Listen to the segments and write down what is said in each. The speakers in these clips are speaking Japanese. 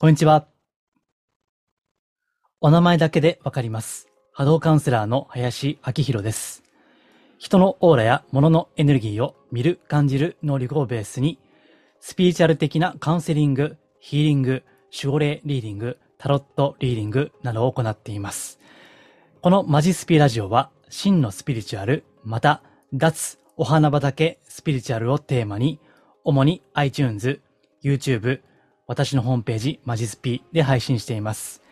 こんにちは。お名前だけでわかります。波動カウンセラーの林明宏です。人のオーラや物のエネルギーを見る、感じる能力をベースに、スピリチュアル的なカウンセリング、ヒーリング、守護霊リーディング、タロットリーディングなどを行っています。このマジスピラジオは、真のスピリチュアル、また、脱お花畑スピリチュアルをテーマに、主に iTunes、YouTube、私のホームページ、マジスピで配信しています。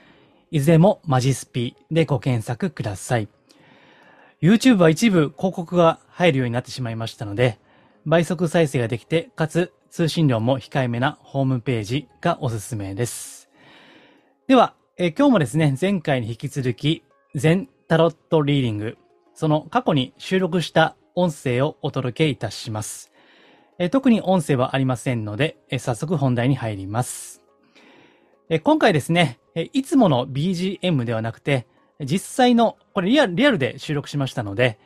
いずれもマジスピでご検索ください。YouTube は一部広告が入るようになってしまいましたので、倍速再生ができて、かつ通信量も控えめなホームページがおすすめです。では、え今日もですね、前回に引き続き、全タロットリーディング、その過去に収録した音声をお届けいたします。え特に音声はありませんので、え早速本題に入ります。え今回ですね、えいつもの BGM ではなくて、実際の、これリアルリアルで収録しましたので、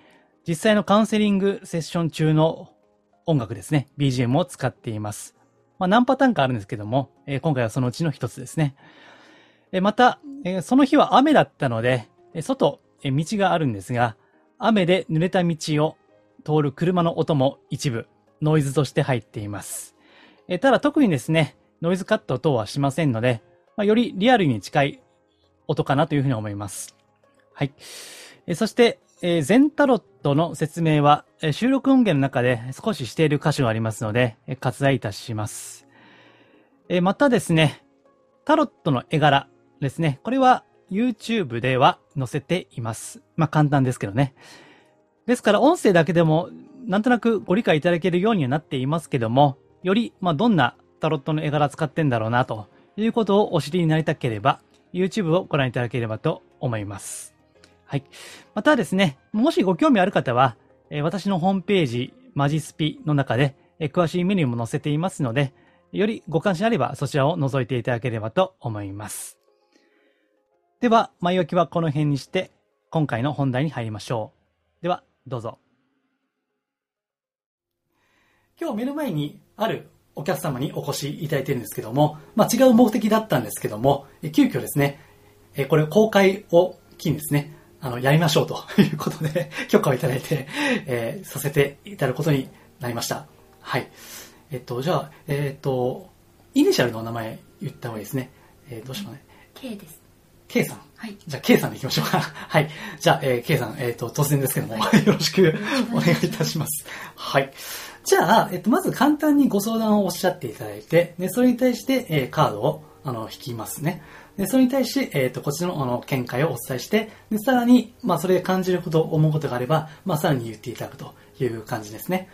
実際のカウンセリングセッション中の音楽ですね、BGM を使っています。まあ何パターンかあるんですけども、え今回はそのうちの一つですね。えまた、えその日は雨だったので、え外、え道があるんですが、雨で濡れた道を通る車の音も一部ノイズとして入っています。えただ特にですね、ノイズカット等はしませんので、まあ、よりリアルに近い音かなというふうに思います。はい。えそして、えー全タロットの説明は、え収録音源の中で少ししている箇所がありますので、え割愛いたします。えまたですね、タロットの絵柄ですね。これは YouTube では載せています。まあ簡単ですけどね。ですから音声だけでもなんとなくご理解いただけるようにはなっていますけども、よりまあどんなタロットの絵柄使ってんだろうなということをお知りになりたければ、YouTube をご覧いただければと思います。はい。またですね、もしご興味ある方は、え私のホームページ、マジスピの中で、え詳しいメニューも載せていますので、よりご関心あればそちらを覗いていただければと思います。では、前置きはこの辺にして、今回の本題に入りましょう。では、どうぞ。今日目の前にあるお客様にお越しいただいているんですけども、まあ、違う目的だったんですけども、え急遽ですね、えこれ公開を機にですね、あの、やりましょうと いうことで、許可をいただいて、えーさせていただくことになりました。はい。えっと、じゃあ、えっと、イニシャルのお名前言った方がいいですね。えーどうしようかね。K です。K さん。はい。じゃあ、K さんで行きましょうか。はい。じゃあ、えー K さん、えっ、と、突然ですけども、よろしくお願いいたします。はい。じゃあ、えっ、と、まず簡単にご相談をおっしゃっていただいて、で、それに対して、えーカードを、あの、引きますね。で、それに対して、えっ、と、こっちの、あの、見解をお伝えして、で、さらに、まあ、それで感じること、思うことがあれば、まあ、さらに言っていただくという感じですね。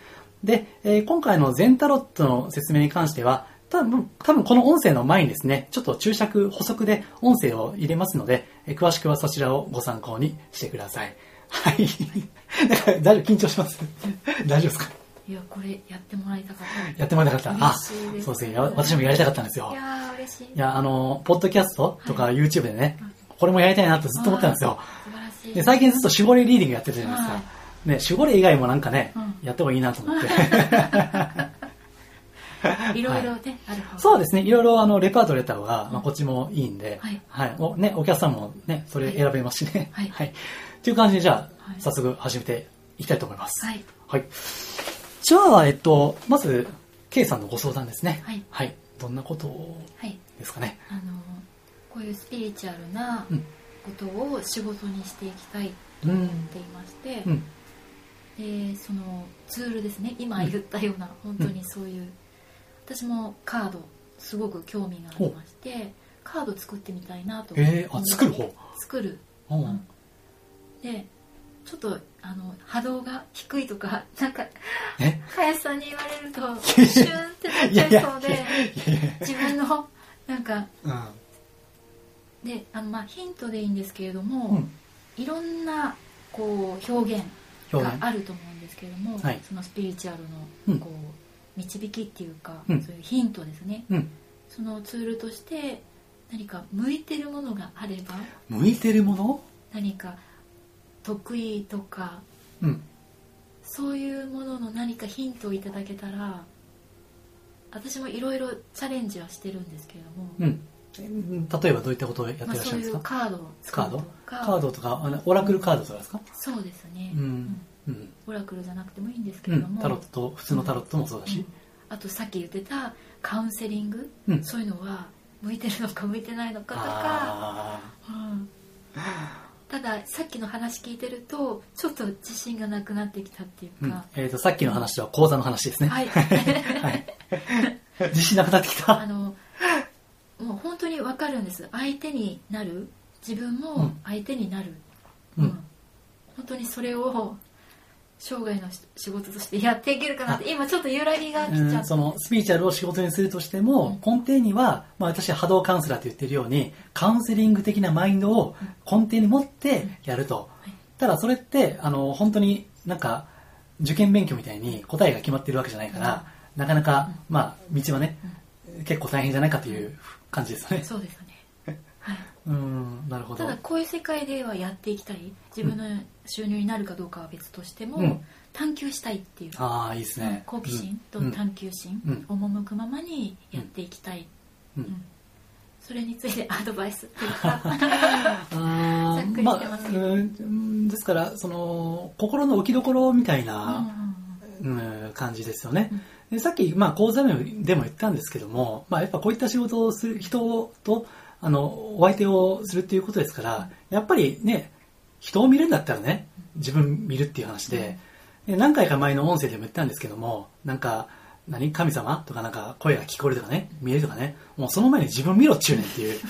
で、えー今回の全タロットの説明に関しては、多分、多分この音声の前にですね、ちょっと注釈、補足で音声を入れますので、えー詳しくはそちらをご参考にしてください。はい。大丈夫？緊張します？大丈夫ですか？いや、これやってもらいたかった。やってもらいたかった。あ、そうですね。や私もやりたかったんですよい。やー、嬉しい。いや、あの、ポッドキャストとかは YouTube でね、これもやりたいなってずっと思ってたんですよ。素晴らしい。で、最近ずっと守護霊リーディングやってるじゃないですか。はいね、守護霊以外もなんかね、うんやった方がいいなと思って。いろいろね、あるそうですね。いろいろあの、レパートリーた方が、まあ、こっちもいいんで、はいおね、お客さんもね、それ選べますしね。はいはい。という感じで、じゃあ、はい早速始めていきたいと思います。はい。はい。じゃあ、えっと、まず、K さんのご相談ですね。はいはい。どんなことはい。ですかね。あの、こういうスピリチュアルなうんことを仕事にしていきたいと思っていまして、うん。で、そのツールですね、今言ったような、本当にそういう、私もカード、すごく興味がありまして、カード作ってみたいなと思って。えー、あ、作る方？作るうんうんでちょっとあの波動が低いとか なんかえ？林さんに言われるとシュンってなっちゃいそうで自分のなんかうん。であのまあヒントでいいんですけれども、うん。いろんなこう表現が。あると思うんですけれども、はいそのスピリチュアルうんのこう導きっていうか、うんそういうヒントですねうん。そのツールとして何か向いてるものがあれば向いてるもの？何か得意とかうん。そういうものの何かヒントをいただけたら私もいろいろチャレンジはしてるんですけれども、うん。うん例えばどういったことをやってらまあ、そういうっしゃるんですか、カードをカード。カードとか、あのオラクルカードとかですか？そうですね、うん。うん。うんオラクルじゃなくてもいいんですけれども、うん、タロットと、普通のタロットもそうだし。あとさっき言ってたカウンセリング、うん。そういうのは向いてるのか向いてないのかとか、あうんたださっきの話聞いてるとちょっと自信がなくなってきたっていーうんうか、えっ、と、さっきの話は講座の話ですね。はい。はい。自信なくなってきた。あのもう本当に分かるんです。相手になる。自分うもん。相手になる、うん。本当にそれを生涯のし仕事としてやっていけるかなって今ちょっと揺らぎが来ちゃっそのスピーチャルを仕事にするとしても、根底には、まあ、私は波動カウンセラーと言ってるようにカウンセリング的なマインドを根底に持ってやると、はい。ただそれってあの本当になんか受験勉強みたいに答えが決まってるわけじゃないから、なかなか、まあ、道はね、結構大変じゃないかという感じですよね。そうですね、はい、うんなるほど。ただこういう世界ではやっていきたい。自分の収入になるかどうかは別としても、うん。探求したいっていう。ああいいですね。好奇心とうん。探求心、うん。赴くままにやっていきたい、うん。うん。それについて アドバイスっていうかあ ざっくりーまあしてますけど。うんですからその心の置きどころみたいな、うんうん感じですよね。でさっき、まあ、講座でもでも言ったんですけども、まあ、やっぱこういった仕事をする人と、あの、お相手をするっていうことですから、やっぱりね、人を見るんだったらね、自分見るっていう話で、で何回か前の音声でも言ったんですけども、なんか、何？神様？とかなんか声が聞こえるとかね、見えるとかね、もうその前に自分見ろっちゅうねんっていう。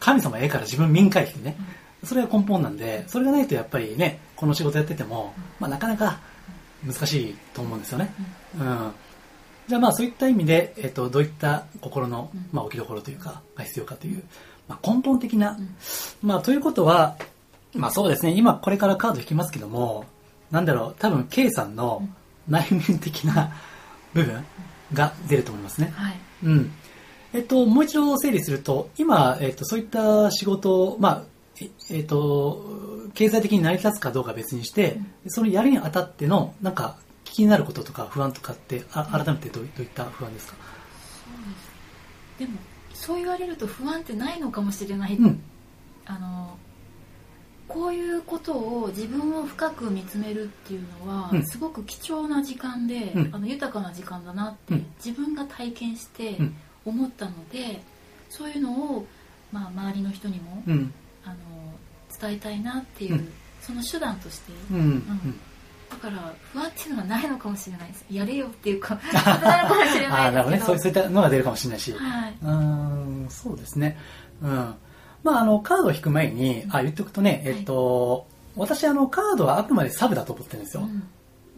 神様ええから自分見んかいってね。それが根本なんで、それがないとやっぱりね、この仕事やってても、まあなかなか難しいと思うんですよね。うん。じゃあまあそういった意味で、えっと、どういった心の、まあ置きどころというか、が必要かという、まあ根本的な、まあということは、まあそうですね、今これからカード引きますけども、なんだろう、多分 K さんの内面的な部分が出ると思いますね。はい。うん。えっと、もう一度整理すると、今、えっと、そういった仕事を、まあ、ええっと、経済的に成り立つかどうかは別にして、そのやるにあたっての、なんか、気になることとか不安とかって、あ改めてどういった不安ですか？でもそう言われると不安ってないのかもしれない、うん。あのこういうことを自分を深く見つめるっていうのは、うん。すごく貴重な時間で、うん。あの豊かな時間だなって、うん。自分が体験してうん。思ったので、そういうのを、まあ、周りの人にも、うん。あの伝えたいなっていう、うん。その手段としてうん。うん。だから不安っていうのはないのかもしれないですやれよっていうか なのかもしれああ、なるほどね。そうそういったのが出るかもしれないし。はい、うーん、そうですね。うん。まあ、あの、カードを引く前に、あ、言っておくとね、えっと、私、あの、カードはあくまでサブだと思ってるんですよ。うん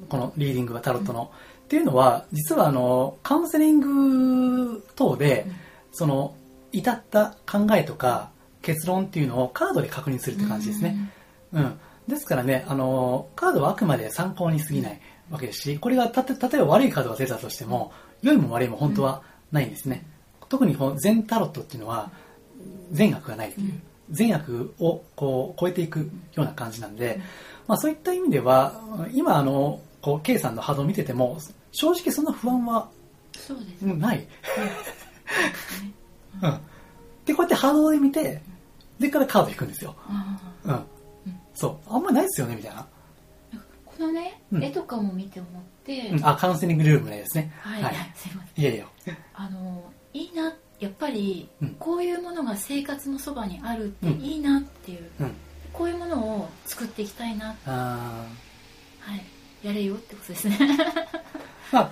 このリーディングはタロットの。っていうのは、実はあの、カウンセリング等で、その、至った考えとか結論っていうのをカードで確認するって感じですね。うん。ですからね、あの、カードはあくまで参考に過ぎないわけですし、これがたと、例えば悪いカードが出たとしても、良いも悪いも本当はないんですね。特にこの全タロットっていうのは、善悪がないという、善悪をこう超えていくような感じなんで、まあそういった意味では、今あの、こう、K さんの波動を見てても、正直そんな不安はそうですうんない。ね うん。で、こうやって波動で見て、でからカード引くんですよ。あうん。そう。あんまりないですよね、みたいな。ーこのね、うん絵とかも見て思って、うんあ、カウンセリングルームねですね。はい、はい、すいませんいやいや。あのいいなやっぱり、うんこういうものが生活のそばにあるってうんいいなっていう、うん。こういうものを作っていきたいなあはいやれよってことですねーまあ、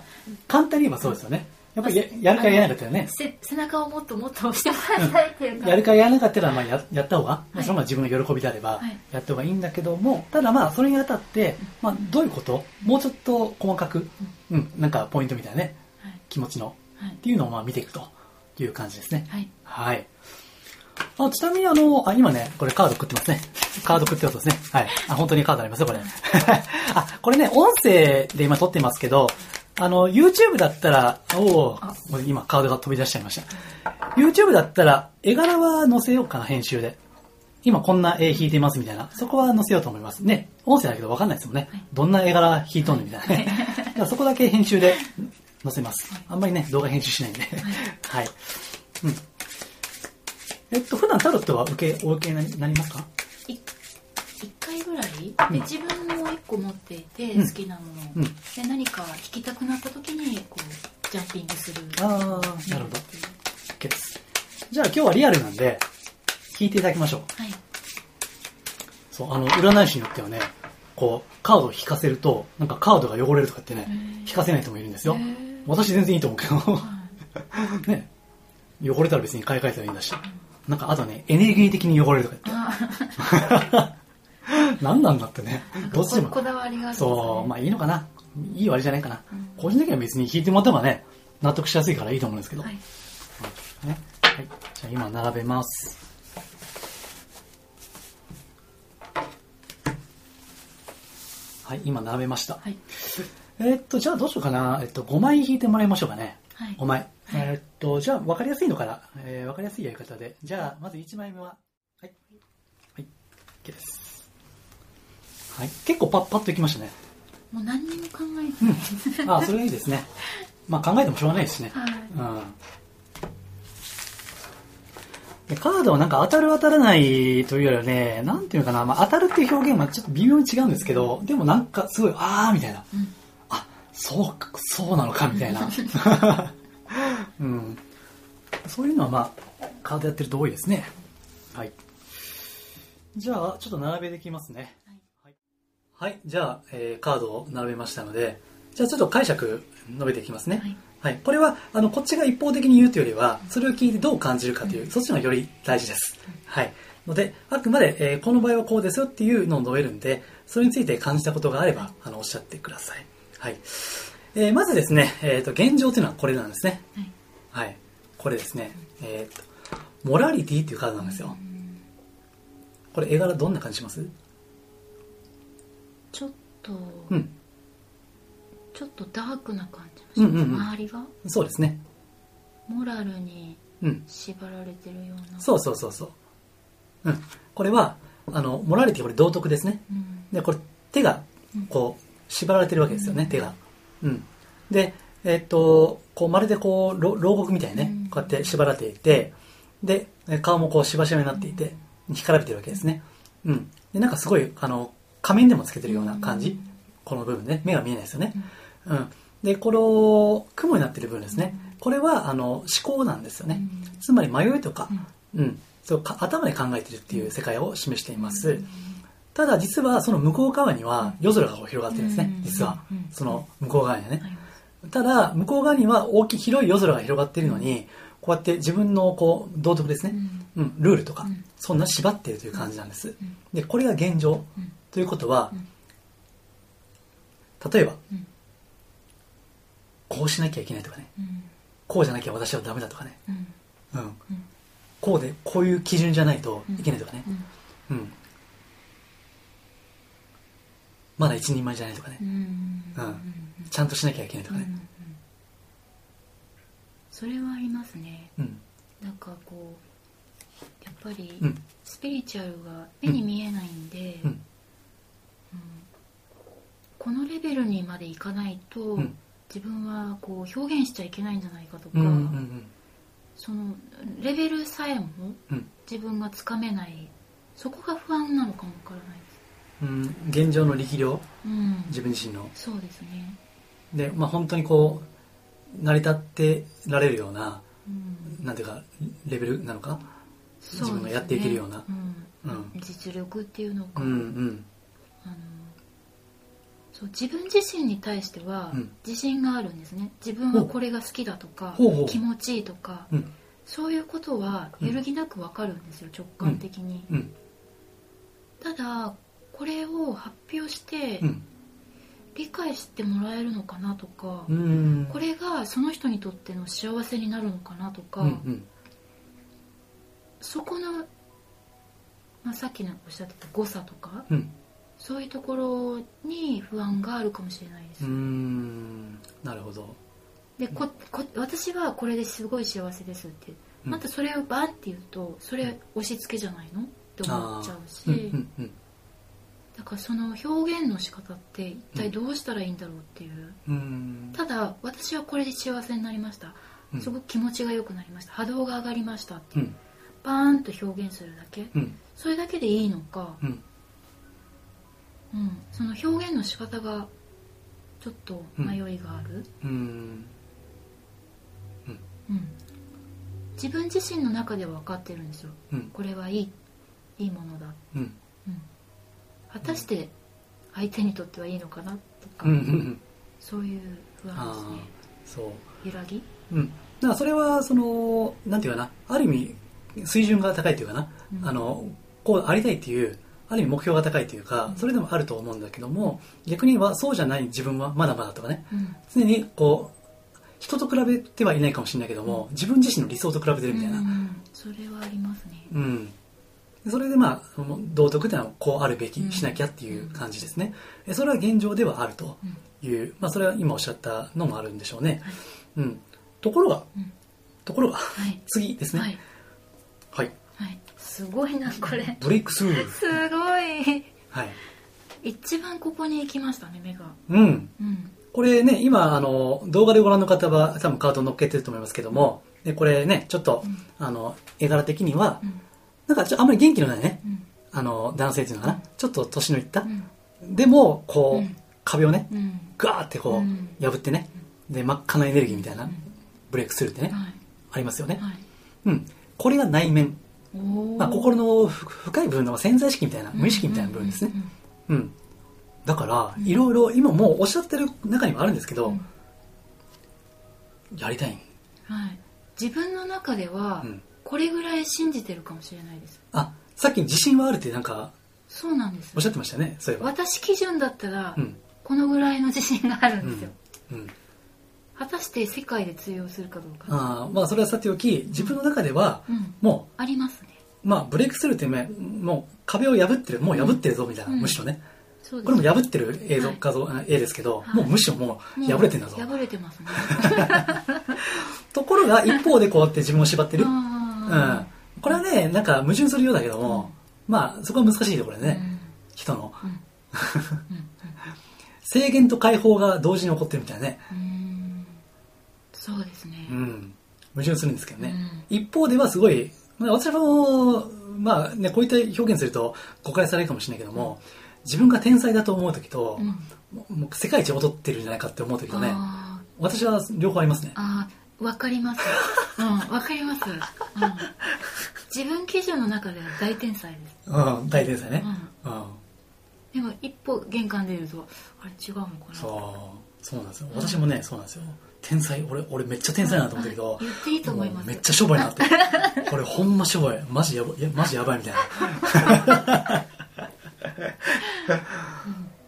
簡単に言えばそうですよね。やっぱりややるかやらなかったらね。せ背中をもっともっと押してもらいたいっていうか、やるかやらなかったら、まあや、やった方が、まあいそれは自分の喜びであればはい、やった方がいいんだけども、ただまあ、それにあたって、まあ、どういうこともうちょっと細かく、うん、なんかポイントみたいなね、はい気持ちの、はいっていうのをまあ見ていくという感じですね。はいはい。あ、ちなみにあの、あ、今ね、これカード食ってますね。カード食ってことですね。はい。あ、本当にカードありますよ、これ。あ、これね、音声で今撮ってますけど、あの、YouTube だったら、おお今カードが飛び出しちゃいました。YouTube だったら、絵柄は載せようかな、編集で。今こんな絵引いてますみたいな。そこは載せようと思います。ね、音声だけど分かんないですもんね。はいどんな絵柄引いとんねんみたいなね。だからそこだけ編集で載せますはい。あんまりね、動画編集しないんで。はいはい。うん。えっと、普段タロットは受け、お受けになりますか？い一回ぐらい？うん。で自分も一個持っていてうん。好きなもので何か弾きたくなった時にこうジャンピングする。あーなるほど ?OK です。じゃあ今日はリアルなんで、聞いていただきましょう。はい。そう、あの、占い師によってはね、こう、カードを引かせると、なんかカードが汚れるとかってね引かせない人もいるんですよ。私全然いいと思うけど、はい。ね、汚れたら別に買い替えたらいいんだし。なんかあとね、エネルギー的に汚れるとか言って。あ何なんだってね。どうしてもここ。だわりがあるねそう、まあいいのかな。いい割りじゃないかな。うん個人的には別に引いてもらった方がね、納得しやすいからいいと思うんですけど。はいね。はい。じゃあ今並べます。はい、今並べました。はいえーっと、じゃあどうしようかな。えっと、5枚引いてもらいましょうかね。はい5枚。えーっと、じゃあ分かりやすいのから、えー、分かりやすいやり方で。じゃあ、まず1枚目は、はい。はい。OK です。はい。結構パッパッといきましたね。もう何にも考えてないです、あ、それいいですね。まあ考えてもしょうがないですしね。はいうん。でカードはなんか当たる当たらないというよりはね、なんていうのかな、まあ当たるっていう表現はちょっと微妙に違うんですけど、でもなんかすごい、あーみたいな。うんあ、そうか、そうなのか、みたいな。うん。そういうのはまあ、カードやってると多いですね。はい。じゃあ、ちょっと並べていきますね。はい。はい。じゃあ、えーカードを並べましたので、じゃあちょっと解釈述べていきますね。はいはい。これは、あの、こっちが一方的に言うというよりは、それを聞いてどう感じるかという、そっちの方がより大事です。はい。ので、あくまで、えーこの場合はこうですよっていうのを述べるんで、それについて感じたことがあれば、あの、おっしゃってください。はい。えーまずですね、えっ、と、現状というのはこれなんですね。はいはい。これですね。えっ、と、モラリティっていうカードなんですよ。これ絵柄どんな感じします？ちょっと、うん。ちょっとダークな感じがします、うんうんうん周りが？そうですね。モラルにうん。縛られてるようなそうそうそうそう。うん。これは、あの、モラリティこれ道徳ですね。うんで、これ手が、こう、縛られてるわけですよね、手が。うん。で、えっと、こう、まるでこう、ろ牢獄みたいにねうん、こうやって縛られていて、で、顔もこう、しばしばになっていて、干からびてるわけですね。うん。で、なんかすごい、あの、仮面でもつけてるような感じ？この部分ね、目が見えないですよね。うん。で、この、雲になってる部分ですね。これは、あの、思考なんですよね。つまり迷いとか、うん、そうか頭で考えてるっていう世界を示しています。ただ実はその向こう側には夜空が広がってるんですね。うん、実は。うん。その向こう側にはね。ただ向こう側には大きい広い夜空が広がっているのに、こうやって自分のこう道徳ですね、うん、ルールとか。うん、そんな縛っているという感じなんです。ん。で、これが現状。うんということはうん、例えばうん、こうしなきゃいけないとかね、うん。こうじゃなきゃ私はダメだとかね、うん。うん、こうで、こういう基準じゃないといけないとかね、うん。うん。まだ一人前じゃないとかね。う、ん。うん。ちゃんとしなきゃいけないとかね、うん。それはありますね。うん、なんかこうやっぱりうん、スピリチュアルが目に見えないんで、うん、このレベルにまでいかないと、うん。自分はこう表現しちゃいけないんじゃないかとか、うん、うん、そのレベルさえもうん、自分がつかめないそこが不安なのかもわからないです。うん、現状の力量、うん。自分自身の。そうですね。で、まあ本当にこう、成り立ってられるような、うん。なんていうか、レベルなのか？ね。自分がやっていけるような。うん。うん。実力っていうのか、うん、うん、あのそう自分自身に対してはうん。自信があるんですね。自分はこれが好きだとか気持ちいいとかうん、そういうことは揺るぎなくわかるんですよ直感的に、うん、ただこれを発表してうん、理解してもらえるのかなとか、うん、これがその人にとっての幸せになるのかなとか、うん、うん、そこの、まあ、さっきのおっしゃってた誤差とかうん、そういうところに不安があるかもしれないです、うん、なるほど。でここ私はこれですごい幸せですってう。ん。またそれをバンって言うとそれ押し付けじゃないの？って思っちゃうし、うん、うん、うん、だからその表現の仕方って一体どうしたらいいんだろうっていう、うん。ただ私はこれで幸せになりました。うん。すごく気持ちが良くなりました。波動が上がりましたってう。ん。バーンと表現するだけ。うん。それだけでいいのか、うん。うん、その表現の仕方がちょっと迷いがある、うん。うん。自分自身の中では分かってるんですよ。うん。これはいいいいものだ、うん。うん、果たして相手にとってはいいのかなとか、うん。うん。そういう不安あですね。あそう。揺らぎ、うん、だからそれはそのなんていうかな。ある意味水準が高いというかな、うん。あのこうありたいっていうある意味目標が高いというかそれでもあると思うんだけども逆にはそうじゃない自分はまだまだとかね。うん。常にこう人と比べてはいないかもしれないけども自分自身の理想と比べてるみたいな、うん。それはありますね。うん、それでまあ道徳っていうのはこうあるべきうん。しなきゃっていう感じですね。えそれは現状ではあるとうん。いう、まあ、それは今おっしゃったのもあるんでしょうね、はい。うん、ところがうん。ところがはい。次ですね。はいすごいなこれ。ブレイクスルー。すごい。はい。一番ここに行きましたね目が。うん。うん。これね今あの動画でご覧の方は多分カード載っけてると思いますけどもでこれねちょっと、うん。あの絵柄的にはうん。なんかちょあんまり元気のないねうん。あの男性っていうのかな。ちょっと年のいった、うん。でもこう、うん。壁をねうん。ガーってこう、うん。破ってねで真っ赤なエネルギーみたいな、うん。ブレイクスルーってね、はい。ありますよね、はい。うん。これが内面、まあ、心のふ深い部分の潜在意識みたいな無意識みたいな部分ですね、うんうんだからいろいろ今もうおっしゃってる中にもあるんですけど、うん。やりたい。はい。自分の中ではうん。これぐらい信じてるかもしれないです。あさっき自信はあるってなんかそうなんです。おっしゃってましたよねそういえば。私基準だったらうん。このぐらいの自信があるんですよ。うん果たして世界で通用するかどうか。あーまあそれはさておき自分の中ではうん。もありますね。う、まあ、ブレイクスルーってねもう壁を破ってるもう破ってるぞみたいな、うん。むしろね。これも破ってる映像、はい。画像あ絵ですけど、はい。もうむしろもう破れてんだぞ。破れてますね。ところが 一方でこうやって自分を縛ってる、うん、あこれはねなんか矛盾するようだけども、まあそこは難しいところでーね、人の。うん。うん。制限と解放が同時に起こってるみたいなね、うんうんそうですね。うん、矛盾するんですけどね、うん。一方ではすごい、まあ、私も、まあね、こういった表現すると誤解されるかもしれないけども自分が天才だと思う時と、うん。もう世界一踊ってるんじゃないかって思う時とね。あ私は両方ありますね。ーあーわかります。うんわかります、うん、自分基準の中では大天才です。うん大天才ね、うん。うん。でも一歩玄関出るとあれ違うのかな。そう。そうなんですよ。私もねそうなんですよ天才俺俺めっちゃ天才だなと思ったけど、言っていいと思います。めっちゃしょぼいなって。これほんましょぼい。マジやばいやマジやばいみたいな。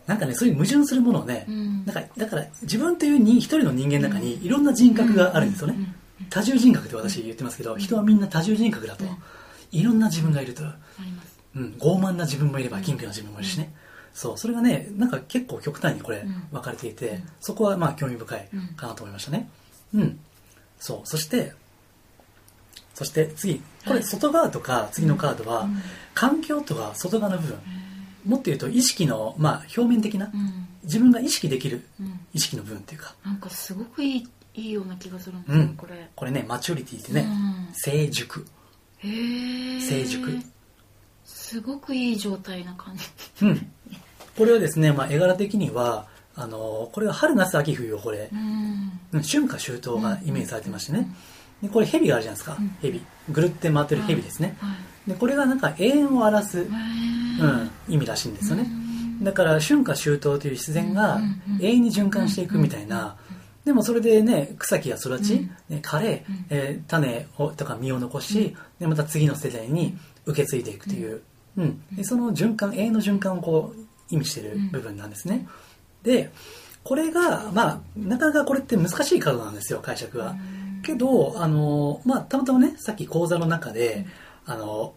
なんかねそういう矛盾するものをね、うん。なんかだから自分というに一人の人間の中にいろんな人格があるんですよね、うんうん多重人格って私言ってますけど、人はみんな多重人格だと、うん。いろんな自分がいると、うん、傲慢な自分もいればキングな自分もいるしね、そうそれがねなんか結構極端にこれうん。分かれていて、うん。そこはまあ興味深いうんかなと思いましたね。うん。そうそしてそして次。これ外側とか次のカードは、うん。環境とか外側の部分。もっと言うと意識の、まあ、表面的なうん。自分が意識できるうん。意識の部分っていうか。なんかすごくいいいいような気がするんですよ、うん。これ。これねマチュリティってね、うん。成熟。へえ成熟。すごくいい状態な感じ。うんこれはですね、まあ、絵柄的にはあのこれは春夏秋冬をこれ。う、ん。うん春夏秋冬がイメージされてましてね、うん。でこれ蛇があるじゃないですか、うん。蛇。ぐるって回ってる蛇ですね、はい。でこれがなんか永遠を表す、へうーん、意味らしいんですよね、うん。だから春夏秋冬という自然が永遠に循環していくみたいな、でもそれでね草木が育ち、うん。ね、枯れ、うん。えー種をとか実を残し、でまた次の世代に受け継いでいくという、うん。でその循環永遠の循環をこう意味している部分なんですね、でこれがまあなかなかこれって難しいカードなんですよ解釈が、けどあの、まあ、たまたまねさっき講座の中で、あの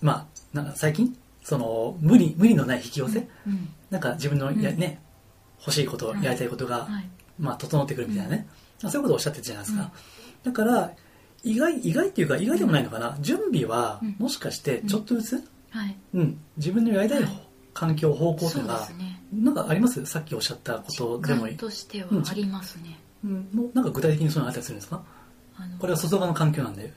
まあなんか最近その無理無理のない引き寄せ、うん。なんか自分のや、うん。ね欲しいこと、はい。やりたいことが、はい。まあ、整ってくるみたいなね、そういうことをおっしゃってたじゃないですか、だから意外意外っていうか意外でもないのかな。準備はうん。もしかしてちょっとずつ、はい。うん。自分のやりたい環境、方向とそいううのがです、ねなんかあります？さっきおっしゃったことでもいい。としてはありますね、うん、もうなんか具体的にそういうのあったりするんですか？これは外側の環境なんで、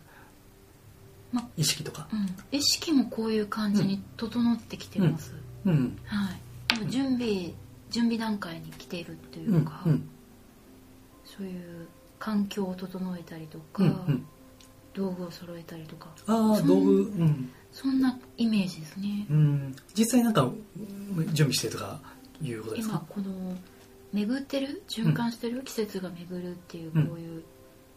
ま意識とか。うん、意識もこういう感じに整ってきてます、うん。はいでも準備準備段階に来ているっていううんか、。うん。そういう環境を整えたりとか。道具を揃えたりとかああ、道具、うん。そんなイメージですね、うん。実際なんか、うん準備してるとかいうことですか？今この巡ってる循環してる季節が巡るっていううんこういう、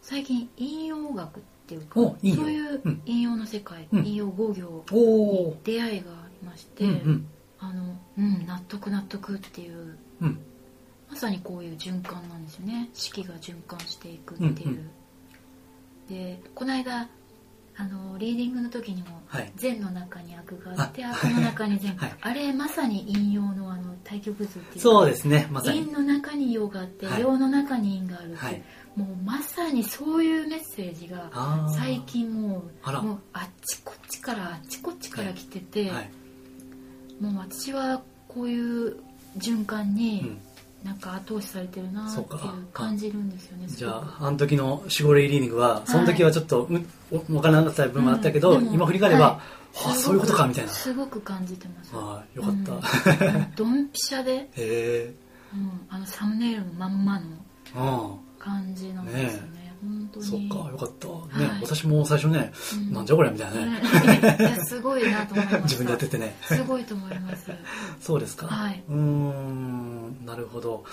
最近引用学っていうかそういううん引用の世界、うん引用語行おにお。出会いがありまして。あのうん納得納得っていううん。まさにこういう循環なんですよね四季が循環していくっていう、うんでこの間あのリーディングの時にもはい。禅の中に悪があってあ悪の中に禅、はいあれまさに陰陽のあの対極図っていうそうですね、まさに。陰の中に陽があって、はい陽の中に陰があるって、はい。もうまさにそういうメッセージが。最近もうあらもうあっちこっちからあっちこっちから来てて、はい。もう私はこういう循環うにん。なんか後押しされてるなって感じるんですよねじゃあ、あの時の守護霊リーディングは、その時はちょっと、うん、わからなかった部分もあったけど、うん。今振り返れば、はああ、そういうことか、みたいな。すごく感じてます。ああ、よかった。うん。ドンピシャで、へえ。うん、あのサムネイルのまんまのあ感じなんですよね。本当あ、にそっか、よかった。ね、はい。私も最初ね、うん。なんじゃこりゃみたいなね、すごいなと思いま自分でやっててね。すごいと思います。そうですか。はい。うーん、なるほど。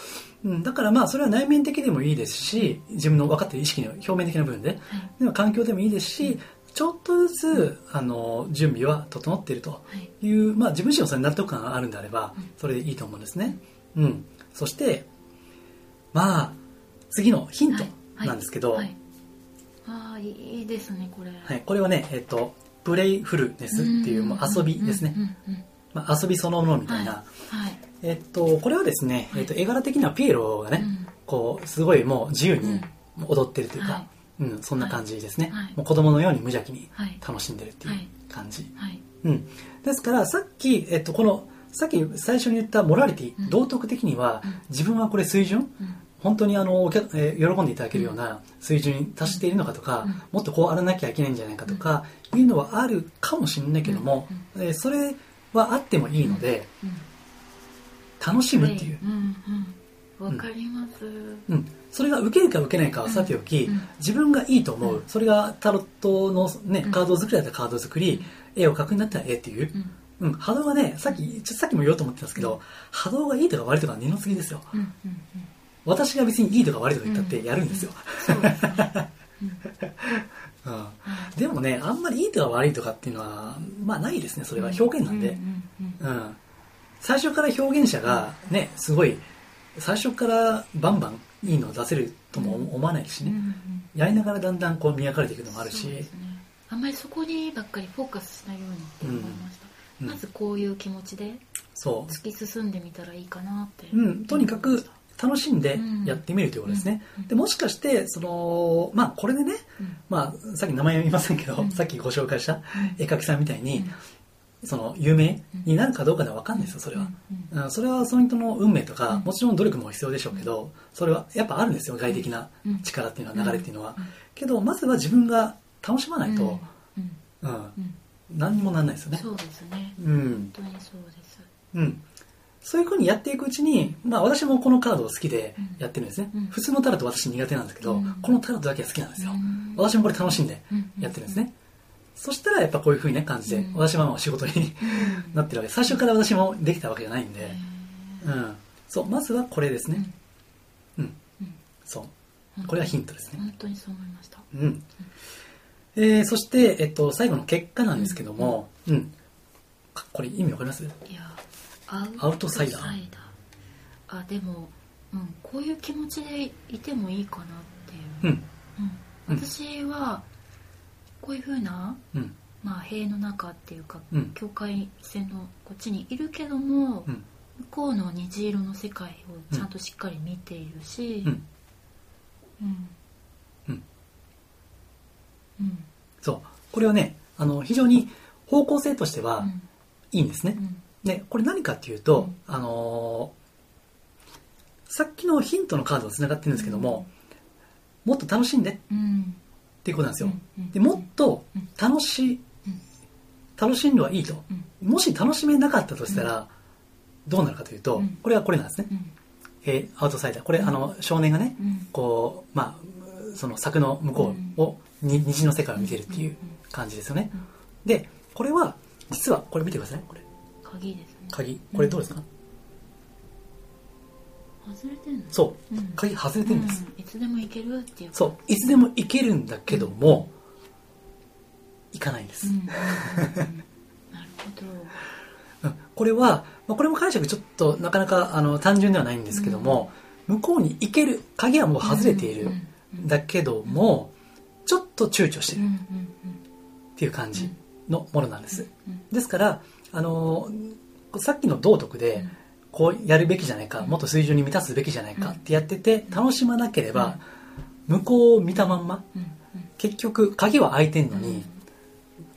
うん、だからまあ、それは内面的でもいいですし、自分の分かっている意識の表面的な部分で、はい。でも環境でもいいですし、ちょっとずつ、あの、準備は整っているとはい。いう、まあ自分自身もそれに納得感があるんであればうん、それでいいと思うんですね。うん。そして、まあ、次のヒントなんですけど、はい。ああいいですねこれ。はい、これはね、えっと、プレイフルネスっていうもう遊びですね。まあ、遊びそのものみたいな。はい。えっと、これはですね、えっと、絵柄的にはピエロがね、うん。こう、すごいもう自由にうん。踊ってるというか、はい。うん、そんな感じですね、はい。もう子供のように無邪気にはい。楽しんでるっていうはい。感じ。はい。うん。ですから、さっき、えっと、この、さっき最初に言ったモラリティ、うん。道徳的には、うん。自分はこれ水準？うん本当にあの、えー喜んでいただけるような水準に達しているのかとか、うん。もっとこうあらなきゃいけないんじゃないかとか、いうのはあるかもしれないけども、うん。えーそれはあってもいいので、うん。楽しむっていう。わかります。うん、それが受けるか受けないかはさておき、うん。自分がいいと思う、うん。それがタロットの、ねうん。カード作りだったらカード作り、絵を描くんだったら絵っていう。う、ん。うん、波動がねさっきちょっとさっきも言おうと思ってたんですけど、波動がいいとか悪いとかは二の次ですよ。うんうんうん私が別にいいとか悪いとか言ったってやるんですよ、でもねあんまりいいとか悪いとかっていうのはまあないですねそれは。表現なんで、うんうんうんうん、最初から表現者がねすごい最初からバンバンいいのを出せるとも思わないしね、うんうんやりながらだんだんこう磨かれていくのもあるし。ね。あんまりそこにばっかりフォーカスしないようにって思いました、うん。まずこういう気持ちでそ突き進んでみたらいいかなって、う、うん、とにかく楽しんでやってみるということですね、うん。でもしかしてそのまあこれでね、うん。まあ、さっき名前は言いませんけど、うん。さっきご紹介したうん絵描きさんみたいに、うん。その有名になるかどうかでは分かんないですよそれは、うん。うん。それはその人の運命とか、うん。もちろん努力も必要でしょうけどそれはやっぱあるんですよ外的なうん。力っていうのは流れっていうのは、うん。けどまずは自分が楽しまないと、うん。何にもなんないですよね。そうですね。うん。本当にそうです。うん、そういうふうにやっていくうちに、まあ、私もこのカードを好きでやってるんですね、うん。普通のタロット私苦手なんですけど、うん。このタロットだけは好きなんですよ、うん。私もこれ楽しんでやってるんですね、そしたらやっぱこういうふうにね感じで、うん。私はもう仕事にうん。なってるわけ。で最初から私もできたわけじゃないんで、へうん、そうまずはこれですーね、うん。うん。そう。うん。これはヒントですね。本当にそう思いました。うん。えーそして、えっと、最後の結果なんですけども、うん。かこれ意味わかります？いやアアウトサイダー。ーあでも、うん、こういう気持ちでいてもいいかなっていう、うん。うん、私はこういうふうな、うん。まあ、塀の中っていうか、うん。境界線のこっちにいるけども、うん。向こうの虹色の世界をちゃんとしっかり見ているし、うん。うん。うん。うん。そう。これはねあの非常に方向性としてはうん。いいんですね、で、これ何かっていうと、うんあのーさっきのヒントのカードと繋がってるんですけども、もっと楽しんでっうんていうことなんですよ。うん。でもっと楽しい、うん楽しんではいいと。うん。もし楽しめなかったとしたら、どうなるかというと、うん。これはこれなんですね。うん。えーアウトサイダー。これ、あの、少年がね、うん。こう、まあ、その柵の向こうを、に虹の世界を見てるっていう感じですよね。うんで、これは、実は、これ見てください。これ、鍵ですね。鍵？これどうですか、外れてんの？そう。うん。鍵外れてるんです。うん。いつでも行けるっていうそう。いつでも行けるんだけども、行かないんです。うんうんうん。うんなるほど。う んこれは、まあ、これも解釈ちょっとなかなかあの単純ではないんですけども、向こうに行ける鍵はもう外れている。うんうんだけども、ちょっと躊躇してる。うんうんっていう感じのものなんです。うん。ですから、あのーさっきの道徳でうん。こうやるべきじゃないか、もっと水準に満たすべきじゃないかってやってて楽しまなければ、向こうを見たまんまうん。結局鍵は開いてんのうん。に、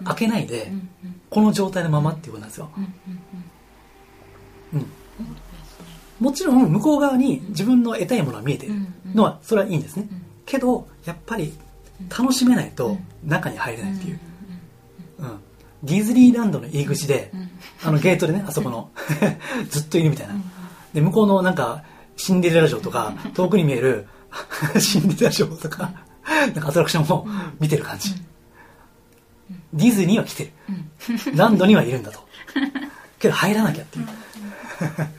開けないでこの状態のままっていうことなんですよ。うん。もちろん向こう側に自分の得たいものは見えてるのはそれはいいんですね、うん。けどやっぱり楽しめないと中に入れないっていう、うんディズニーランドの入り口で、うん。うんあのゲートでねあそこの。ずっといるみたいな、うん。で向こうのなんかシンデレラ城とか遠くに見える シンデレラ城とかなんかアトラクションも見てる感じ、ディズニーは来てる。うん。ランドにはいるんだと。けど入らなきゃっていう、そうです。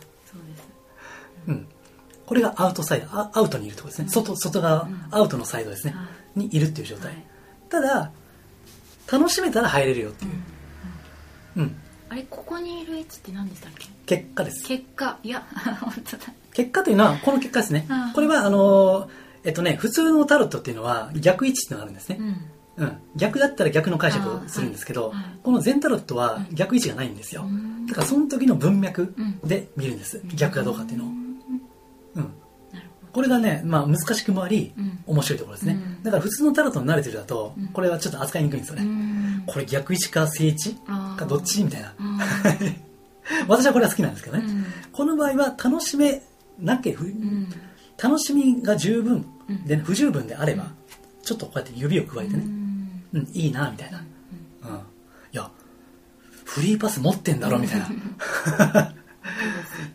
うん、これがアウトサイドアアウトにいるところですね。外外側、うん。アウトのサイドですね、はにいるっていう状態、はい。ただ楽しめたら入れるよっていう、うん。あれここにいる位置って何でしたっけ？結果です。結果。いや 本当だ。結果というのはこの結果ですね。これはあのーえっとね普通のタロットっていうのは逆位置っていうのがあるんですね、うん。うん、逆だったら逆の解釈をするんですけど、はいこの全タロットは逆位置がないんですよ、うん。だからその時の文脈うん。で見るんです、逆かどうかっていうのを、ん。うん、これがね、まあ、難しくもあり、うん。面白いところですね、うん。だから普通のタロットに慣れてるだと、うん。これはちょっと扱いにくいんですよどね、うんこれ逆位置か正位置あー。かどっち？みたいな。あ 私はこれは好きなんですけどね、この場合は楽しめなけふうん。楽しみが十分うん。で、不十分であればちょっとこうやって指を加えてうね、ん。うん、いいなみたいな、うん。うん、いやフリーパス持ってんだろみたいな。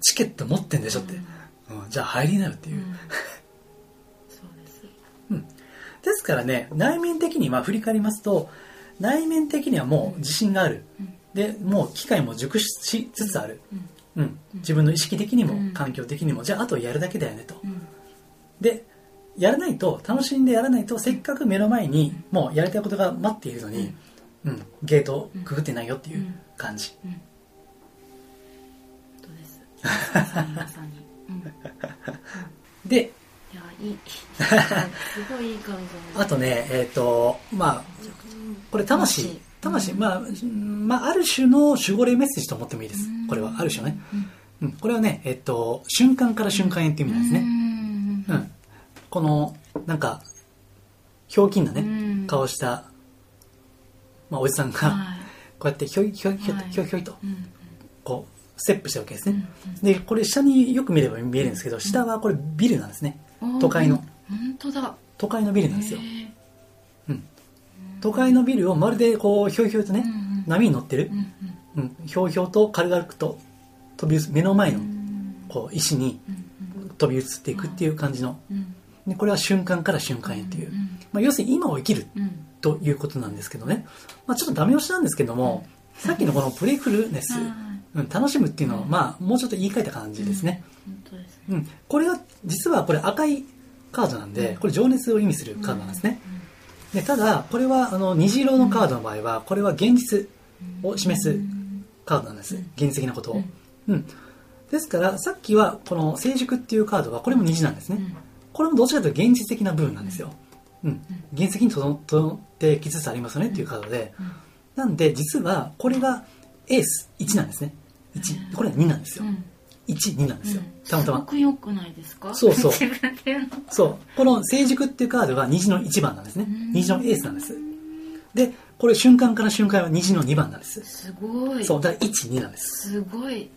チケット持ってんでしょって、うん、じゃあ入りなよっていう、うん。そうです。ですからね内面的にまあ振り返りますと内面的にはもう自信がある、うん。でもう機会も熟しつつある、うん。うん、自分の意識的にもうん。環境的にも、じゃああとやるだけだよねと。うん。でやらないと楽しんでやらないとせっかく目の前にもうやりたいことが待っているのに、うん。ゲートをくぐってないよっていう感じ、うん。そ うんでいやいい。すごいいい感じあとねえっ、とまあこれ魂。魂、まあ、まあある種の守護霊メッセージと思ってもいいです。これはある種ね、うん、これはねえっ、と瞬間から瞬間へっていう意味なんですね、うん、このなんかひょうきんなね、うん。顔した、まあ、おじさんが、はい。こうやってひょいひょいひょいはい。ひょいひょいとうんこうステップしたわけですね、うんでこれ下によく見れば見えるんですけど下はこれビルなんですね。うん都会の。本当だ。都会のビルなんですよ。へー。うん都会のビルをまるでこうひょいひょいとね、うんうん。波に乗ってる。う、んうん、ひょうひょうと軽々と飛び移目の前のうんこう石にうん飛び移っていくっていう感じの。これは瞬間から瞬間へっていう、うんまあ、要するに今を生きるうんということなんですけどね、まあ、ちょっとダメ押しなんですけども、さっきのこのプレイフルネス、楽しむっていうのは、うん。まあ、もうちょっと言い換えた感じですね、うん。これは実はこれ赤いカードなんでこれ情熱を意味するカードなんですね、でただこれはあの虹色のカードの場合はこれは現実を示すカードなんです。現実的なことを、うん、ですからさっきはこの成熟っていうカードはこれも虹なんですね、うん。これもどちらかというと現実的な部分なんですよ、うん、現実的に整ってきつつありますよねっていうカードで、うん。なんで実はこれがエース1なんですね。1これは2なんですよ、うん12なんですよ、うん。たますたま。ごくないですか？そうそう。そう。この成熟っていうカードが虹の1番なんですね。うん。虹のエースなんです。で、これ瞬間から瞬間は虹の2番なんです。すごい。そう、だから1、2なんです。すごい。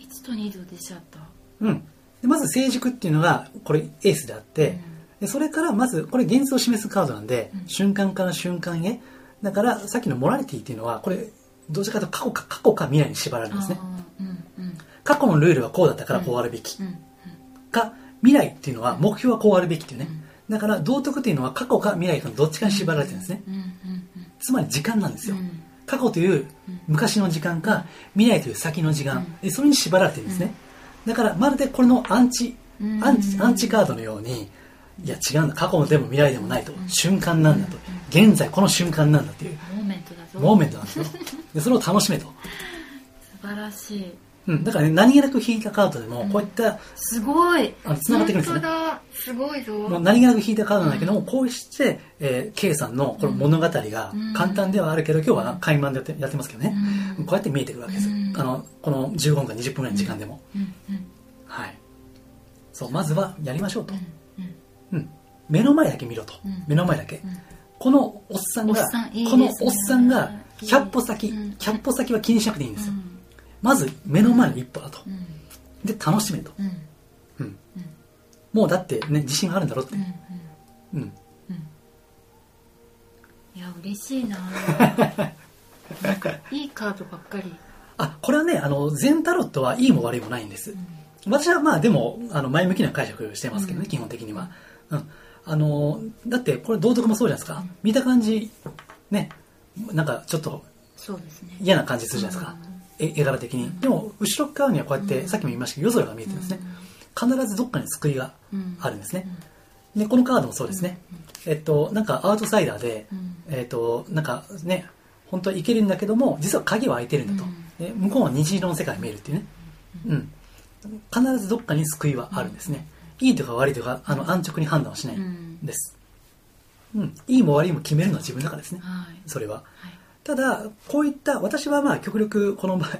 1と2と出ちゃった。うん。でまず成熟っていうのが、これエースであって、でそれからまず、これ現実を示すカードなんで、うん。瞬間から瞬間へ。だから、さっきのモラリティっていうのは、これ、どちらかというと過去か、過去か未来に縛られるんですね。過去のルールはこうだったからこうあるべき。うんか、未来っていうのは目標はこうあるべきっていうね。うん。だから、道徳っていうのは過去か未来かのどっちかに縛られてるんですね。つまり時間なんですよ。うん。過去という昔の時間か、未来という先の時間、でそれに縛られてるんですね。だから、まるでこれのアンチ、うん。アンチ、アンチカードのように、いや違うんだ、過去でも未来でもないと、瞬間なんだと、現在この瞬間なんだっていう、モーメントだぞ。モーメントなんですよ。でそれを楽しめと。素晴らしいうん、だからね、何気なく引いたカードでも、こういった、すごい。あの繋がってくるんですね。本当だ。すごいぞ。もう何気なく引いたカードなんだけども、こうして、えー、K さんのこの物語がうん。簡単ではあるけど、今日は開満でやってやってますけどね、うん。こうやって見えてくるわけです。うん。あの、この15分か20分ぐらいの時間でも。うん。うん。はい。そう、まずはやりましょうと。うん。うん。目の前だけ見ろと。うん。目の前だけ。うん。このおっさんが、いいね。このおっさんが100歩先、うん。100歩先は気にしなくていいんですよ。うんまず目の前の一歩だと。うんで、楽しめと。うんうん。もうだってね、自信があるんだろってうん。うんうん。うんいや嬉しいな なんかいいカードばっかりあ、これはね、あの、全タロットはいいも悪いもないんです。私はまあでも、あの、前向きな解釈してますけどね、うん基本的には。うん。あの、だってこれ道徳もそうじゃないですか。見た感じ、ね、なんかちょっとそうですね嫌な感じするじゃないですか。え絵柄的に。でも、後ろ側にはこうやって、うんさっきも言いましたけど、夜空が見えてるんですね。必ずどっかに救いがうんあるんですね。で、このカードもそうですね。えっと、なんかアウトサイダーで、うんえっと、なんかね、本当はいけるんだけども、実は鍵は開いてるんだと。で向こうは虹色の世界が見えるっていうね。うん。必ずどっかに救いはあるんですね。いいとか悪いとか、あの、安直に判断はしないんです。うん。いいも悪いも決めるのは自分だからですね。はいそれは。はいただ、こういった、私はまあ極力この場合、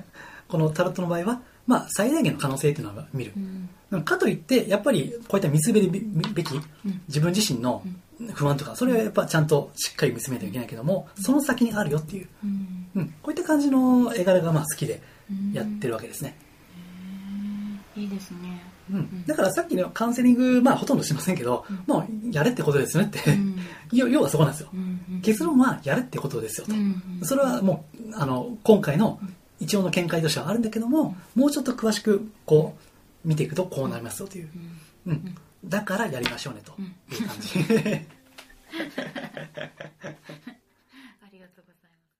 このタロットの場合は、まあ最大限の可能性っていうのは見る。う。ん。かといって、やっぱりこういった見つめるべきうん。自分自身の不安とか、それはやっぱちゃんとしっかり見つめないといけないけども、その先にあるよっていう、うん。うん、こういった感じの絵柄がまあ好きでやってるわけですね。いいですねうん、だからさっきのカウンセリング、まあほとんどしませんけど、もうやれってことですよねって、うん。要要はそこなんですよ。うん結論はやれってことですよと。うんそれはもう、あの、今回の一応の見解としてはあるんだけども、もうちょっと詳しく、こう、見ていくとこうなりますよという。うん。うん。だからやりましょうねとうんいう感じ。